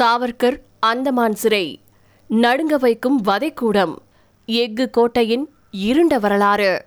சாவர்கர் அந்தமான் சிறை. நடுங்க வைக்கும் வதைக்கூடம். எஃகு கோட்டையின் இருண்ட வரலாறு.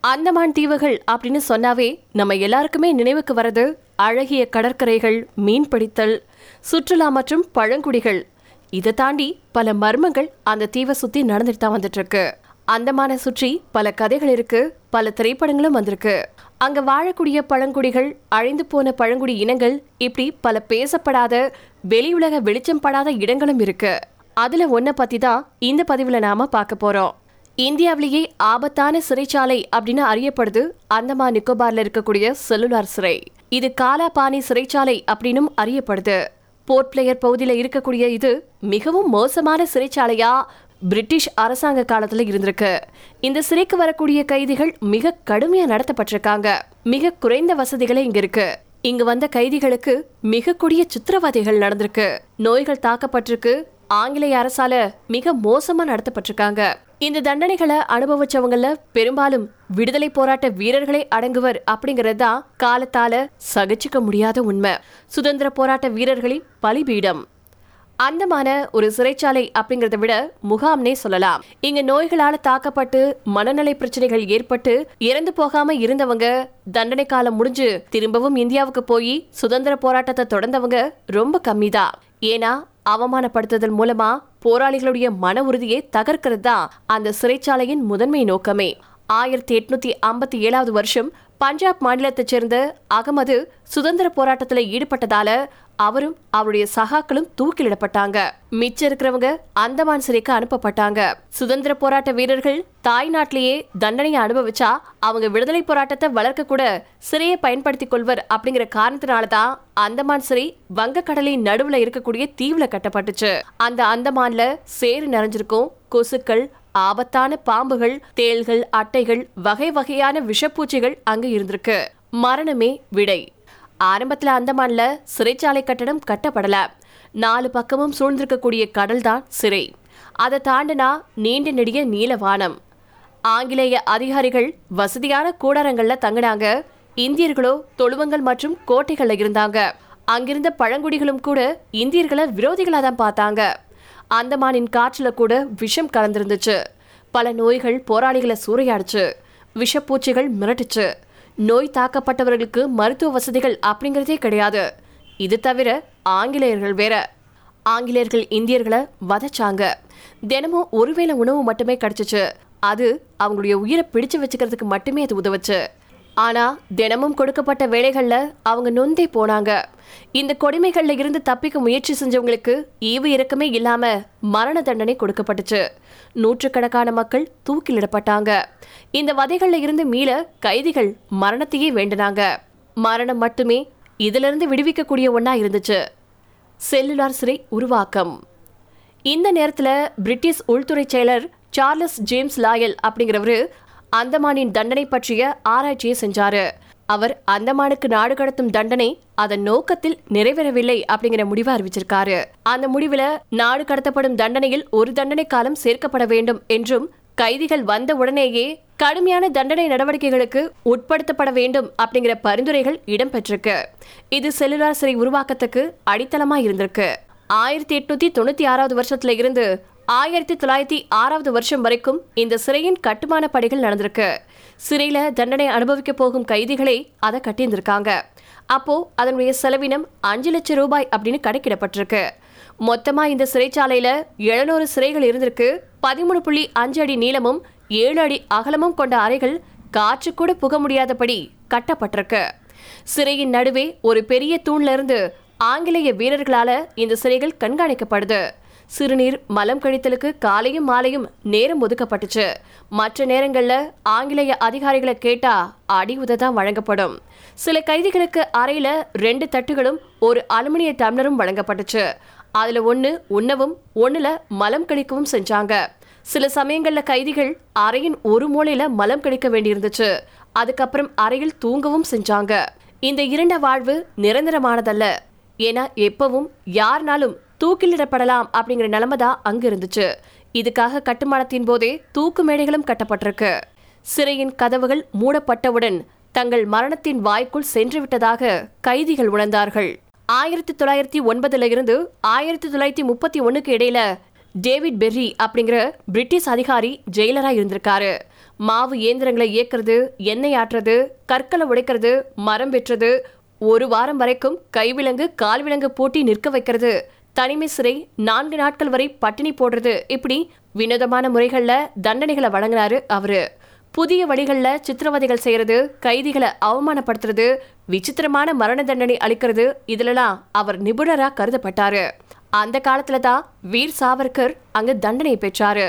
அந்தமான் தீவுகள் அப்படின்னு சொன்னாவே நம்ம எல்லாருக்குமே நினைவுக்கு வரது அழகிய கடற்கரைகள் மீன் பிடித்தல் சுற்றுலா மற்றும் பழங்குடிகள். இதை தாண்டி பல மர்மங்கள் அந்த தீவை சுற்றி நடந்துட்டு தான் வந்துட்டுருக்கு. அந்தமான சுற்றி பல கதைகள் இருக்கு பல திரைப்படங்களும் வந்திருக்கு. அங்க வாழக்கூடிய பழங்குடிகள் அழிந்து போன பழங்குடி இனங்கள் இப்படி பல பேசப்படாத வெளியுலக வெளிச்சம் படாத இடங்களும் இருக்கு. அதுல ஒன்ன பத்தி தான் இந்த பதிவுல நாம பார்க்க போறோம். இந்தியாவிலேயே ஆபத்தான சிறைச்சாலை அப்படின்னு அறியப்படுது அந்தமான் நிக்கோபார்ல இருக்கக்கூடிய செல்லுலார் சிறை. இது காலாபானி சிறைச்சாலை அப்படின்னும் அறியப்படுது. போர்ட் பிளேயர் பகுதியில் இருக்கக்கூடிய இது மிகவும் மோசமான சிறைச்சாலையா பிரிட்டிஷ் அரசாங்க காலத்துல இருந்திருக்கு. இந்த சிறைக்கு வரக்கூடிய கைதிகள் மிக கடுமையா நடத்தப்பட்டிருக்காங்க. மிக குறைந்த வசதிகளே இங்க இருக்கு. இங்க வந்த கைதிகளுக்கு மிக கொடிய சித்திரவதைகள் நடந்திருக்கு. நோய்கள் தாக்கப்பட்டிருக்கு. ஆங்கிலேய அரசால மிக மோசமா நடத்தப்பட்டிருக்காங்க. இந்த தண்டனைகளை அனுபவிச்சவங்கள பெரும்பாலும் விடுதலை போராட்ட வீரர்களே அடங்குவர் அப்படிங்கிறது தான் காலத்தால சகிச்சுக்க முடியாத உண்மை. சுதந்திர போராட்ட வீரர்களின் பலிபீடம். அந்தமான ஒரு சிறைச்சாலை அப்படிங்கறத விட முகாம்னே சொல்லலாம். இங்க நோய்களால தாக்கப்பட்டு மனநிலை பிரச்சனைகள் ஏற்பட்டு இறந்து போகாம இருந்தவங்க தண்டனை காலம் முடிஞ்சு திரும்பவும் இந்தியாவுக்கு போய் சுதந்திர போராட்டத்தை தொடர்ந்தவங்க ரொம்ப கம்மிதான் ஏன்னா அவமானப்படுத்துதல் மூலமா போராளிகளுடைய மன உறுதியை தகர்க்கிறது தான் அந்த சிறைச்சாலையின் முதன்மை நோக்கமே. ஆயிரத்தி எட்நூத்தி ஐம்பத்தி ஏழாவது வருஷம் பஞ்சாப் மாநிலத்தைச் சேர்ந்த அகமது சுதந்திர போராட்டத்தில் ஈடுபட்டதால அவரும் அவருடைய சகாக்களும் தூக்கிலிடப்பட்டாங்க. மிச்சம் இருக்கிறவங்க அந்தமான் சிறைக்கு அனுப்பப்பட்டாங்க. சுதந்திர போராட்ட வீரர்கள் தாய் நாட்டிலேயே தண்டனையை அனுபவிச்சா அவங்க விடுதலை போராட்டத்தை வளர்க்க கூட சிறையை பயன்படுத்திக் கொள்வர் அப்படிங்கிற காரணத்தினாலதான் அந்தமான் சிறை வங்கக்கடலின் நடுவுல இருக்கக்கூடிய தீவுல கட்டப்பட்டுச்சு. அந்த அந்தமான்ல சேறு நிறைஞ்சிருக்கும் கொசுக்கள் ஆபத்தான பாம்புகள் தேள்கள் அட்டைகள் வகை வகையான விஷப்பூச்சிகள் அங்க இருந்திருக்கு. மரணமே விடை. ஆரம்பத்துல அந்தமான்ல சிறைச்சாலை கட்டடம் கட்டப்படல. நாலு பக்கமும் சூழ்ந்திருக்கக்கூடிய கடல் தான் சிறை. அதை தாண்டினா நீண்ட நெடிய நீலவானம். ஆங்கிலேய அதிகாரிகள் வசதியான கூடாரங்கள்ல தங்கினாங்க. இந்தியர்களோ தொழுவங்கள் மற்றும் கோட்டைகள்ல இருந்தாங்க. அங்கிருந்த பழங்குடிகளும் கூட இந்தியர்களை விரோதிகளா தான் பார்த்தாங்க. அந்தமானின் காற்றுல கூட விஷம் கலந்திருந்துச்சு. பல நோய்கள் போராளிகளை சூறையாடுச்சு. விஷப்பூச்சிகள் மிரட்டுச்சு. நோய் தாக்கப்பட்டவர்களுக்கு மருத்துவ வசதிகள் அப்படிங்கிறதே கிடையாது. இது தவிர ஆங்கிலேயர்கள் வேற. ஆங்கிலேயர்கள் இந்தியர்களை வதச்சாங்க. தினமும் ஒருவேளை உணவு மட்டுமே கிடைச்சிச்சு. அது அவங்களுடைய உயிரை பிடிச்சு வச்சுக்கிறதுக்கு மட்டுமே அது உதவுச்சு. ஆனா தினமும் கொடுக்கப்பட்ட வேலைகள்ல அவங்க நொந்தே போனாங்க. இந்த கொடுமைகள்ல இருந்து தப்பிக்க முயற்சி செஞ்சவங்களுக்கு ஈவு இறக்கமே இல்லாம மரண தண்டனை கொடுக்கப்பட்டுச்சு. நூற்றுக்கணக்கான மக்கள் தூக்கிலிடப்பட்டாங்க. இந்த வதைகள்ல இருந்து மீள கைதிகள் மரணத்தையே வேண்டினாங்க. மரணம் மட்டுமே இதிலிருந்து விடுவிக்கக்கூடிய ஒன்றா இருந்துச்சு. செல்லுலார் சிறை உருவாக்கம். இந்த நேரத்துல பிரிட்டிஷ் உள்துறை செயலர் சார்லஸ் ஜேம்ஸ் லாயல் அப்படிங்கிறவரு அந்தமானின் தண்டனை பற்றிய ஆராய்ச்சியை செஞ்சாரு. அவர் அந்தமானுக்கு நாடு கடத்தும் தண்டனை அதன் நோக்கத்தில் நிறைவேறவில்லை அப்படிங்கிற முடிவை அறிவிச்சிருக்காரு. அந்த முடிவுல நாடு கடத்தப்படும் தண்டனையில் ஒரு தண்டனை காலம் சேர்க்கப்பட வேண்டும் என்றும் கைதிகள் வந்த உடனேயே கடுமையான தண்டனை நடவடிக்கைகளுக்கு உட்படுத்தப்பட வேண்டும் அப்படிங்கிற பரிந்துரைகள் இடம்பெற்றிருக்கு. இது செல்லுலார் சிறை உருவாக்கத்துக்கு அடித்தளமா இருந்திருக்கு. ஆயிரத்தி எட்நூத்தி தொண்ணூத்தி ஆறாவது வருஷத்துல இருந்து ஆயிரத்தி தொள்ளாயிரத்தி ஆறாவது வருஷம் வரைக்கும் இந்த சிறையின் கட்டுமான பணிகள் நடந்திருக்கு. சிறையில தண்டனை அனுபவிக்க போகும் கைதிகளே அதை கட்டியிருந்திருக்காங்க. அப்போ அதனுடைய செலவினம் அஞ்சு லட்சம் ரூபாய் அப்படின்னு கணக்கிடப்பட்டிருக்கு. மொத்தமா இந்த சிறைச்சாலையில எழுநூறு சிறைகள் இருந்திருக்கு. பதிமூணு புள்ளி அஞ்சு அடி நீளமும் ஏழு அடி அகலமும் கொண்ட அறைகள் காற்று கூட புக முடியாதபடி கட்டப்பட்டிருக்கு. சிறையின் நடுவே ஒரு பெரிய தூண்ல இருந்து ஆங்கிலேய வீரர்களால இந்த சிறைகள் கண்காணிக்கப்படுது. சிறுநீர் மலம் கழித்தலுக்கு காலையும் மாலையும் நேரம் ஒதுக்கப்பட்டுச்சு. மற்ற நேரங்களில் ஆங்கிலேய அதிகாரிகளை கேட்டா அடி உததான் வழங்கப்படும். சில கைதிகளுக்கு அறையில ரெண்டு தட்டுகளும் ஒரு அலுமினிய டம்ளரும் வழங்கப்பட்டுச்சு. அதுல ஒன்று உண்ணவும் ஒண்ணுல மலம் கழிக்கவும் செஞ்சாங்க. சில சமயங்கள்ல கைதிகள் அறையின் ஒரு மூலையில மலம் கழிக்க வேண்டியிருந்துச்சு. அதுக்கப்புறம் அறையில் தூங்கவும் செஞ்சாங்க. இந்த இரண்ட வாழ்வு நிரந்தரமானதல்ல. ஏன்னா எப்பவும் யாருனாலும் தூக்கிலிடப்படலாம் அப்படிங்கிற நிலைமை தான் அங்க இருந்துச்சு. இதுக்காக கட்டுமானத்தின் போதே தூக்கு மேடைகளும் கட்டப்பட்டிருக்கு. சிறையின் கதவுகள் மூடப்பட்டவுடன் தங்கள் மரணத்தின் வாய்க்குள் சென்று விட்டதாக கைதிகள் உணர்ந்தார்கள். ஆயிரத்தி தொள்ளாயிரத்தி ஒன்பதுல இருந்து ஆயிரத்தி தொள்ளாயிரத்தி முப்பத்தி ஒண்ணுக்கு இடையில டேவிட் பெர்ரி அப்படிங்கிற பிரிட்டிஷ் அதிகாரி ஜெயிலரா இருந்திருக்காரு. மாவு இயந்திரங்களை இயக்கிறது எண்ணெய் ஆட்டுறது கற்களை உடைக்கிறது மரம் வெட்டுறது ஒரு வாரம் வரைக்கும் கைவிலங்கு கால்விலங்கு போட்டி நிற்க வைக்கிறது தனிமை சிறை நான்கு நாட்கள் வரை பட்டினி போடுறது. இப்படி வினோதமான முறைகளில் தண்டனைகளை வழங்கினாரு அவரு. புதிய வழிகளில் சித்திரவதைகள் செய்யறது கைதிகளை அவமானப்படுத்துறது விசித்திரமான மரண தண்டனை அளிக்கிறது இதுலலாம் அவர் நிபுணராக கருதப்பட்டாரு. அந்த காலத்துல தான் வீர் சாவர்கர் அங்க தண்டனை பெற்றாரு.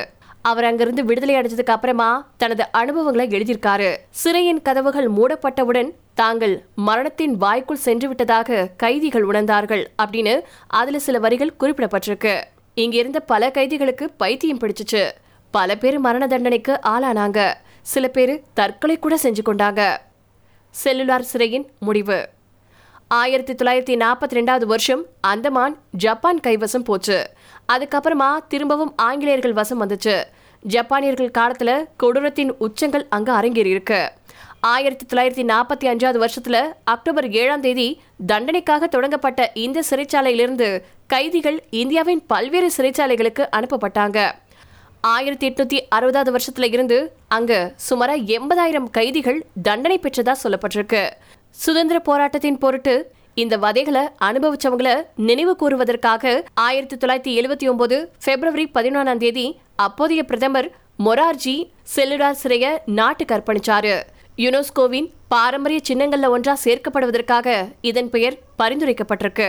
அவர் அங்கிருந்து விடுதலை அடைஞ்சதுக்கு அப்புறமா தனது அனுபவங்களை எழுதியிருக்காரு. சிறையின் கதவுகள் மூடப்பட்டவுடன் தாங்கள் மரணத்தின் வாய்க்குள் சென்று விட்டதாக கைதிகள் உணர்ந்தார்கள் அப்படின்னு அதுல சில வரிகள் குறிப்பிடப்பட்டிருக்கு. இங்க இருந்த பல கைதிகளுக்கு பைத்தியம் பிடிச்சிச்சு. பல பேர் மரண தண்டனைக்கு ஆளானாங்க. சில பேர் தற்கொலை கூட செஞ்சு கொண்டாங்க. செல்லுலார் சிறையின் முடிவு. ஆயிரத்தி தொள்ளாயிரத்தி நாற்பத்தி ரெண்டாவது வருஷம் அந்தமான் ஜப்பான் கைவசம் போச்சு. அதுக்கப்புறமா திரும்பவும் ஆங்கிலேயர்கள் வசம் வந்துச்சு. ஜப்பானியர்கள் காலத்துல கொடூரத்தின் உச்சங்கள் அங்க அரங்கேறி இருக்கு ஆயிரத்தி தொள்ளாயிரத்தி நாற்பத்தி அஞ்சாவது வருஷத்துல அக்டோபர் ஏழாம் தேதி தண்டனைக்காக தொடங்கப்பட்ட இந்த சிறைச்சாலையிலிருந்து கைதிகள் இந்தியாவின் பல்வேறு சிறைச்சாலைகளுக்கு அனுப்பப்பட்டாங்க. ஆயிரத்தி எட்நூத்தி அறுபதாவது வருஷத்துல இருந்து அங்க சுமார எண்பதாயிரம் கைதிகள் தண்டனை பெற்றதா சொல்லப்பட்டிருக்கு. சுதந்திர போராட்டத்தின் பொருட்டு இந்த வதைகளை அனுபவிச்சவங்கள நினைவு கூறுவதற்காக ஆயிரத்தி தொள்ளாயிரத்தி எழுபத்தி ஒன்பது பிப்ரவரி பதினொன்றாம் தேதி அப்போதைய பிரதமர் மொரார்ஜி செல்லுடார் சிறைய நாட்டுக்கு அர்ப்பணிச்சாரு. யுனெஸ்கோவின் பாரம்பரிய சின்னங்கள்ல ஒன்றா சேர்க்கப்படுவதற்காக இதன் பெயர் பரிந்துரைக்கப்பட்டிருக்கு.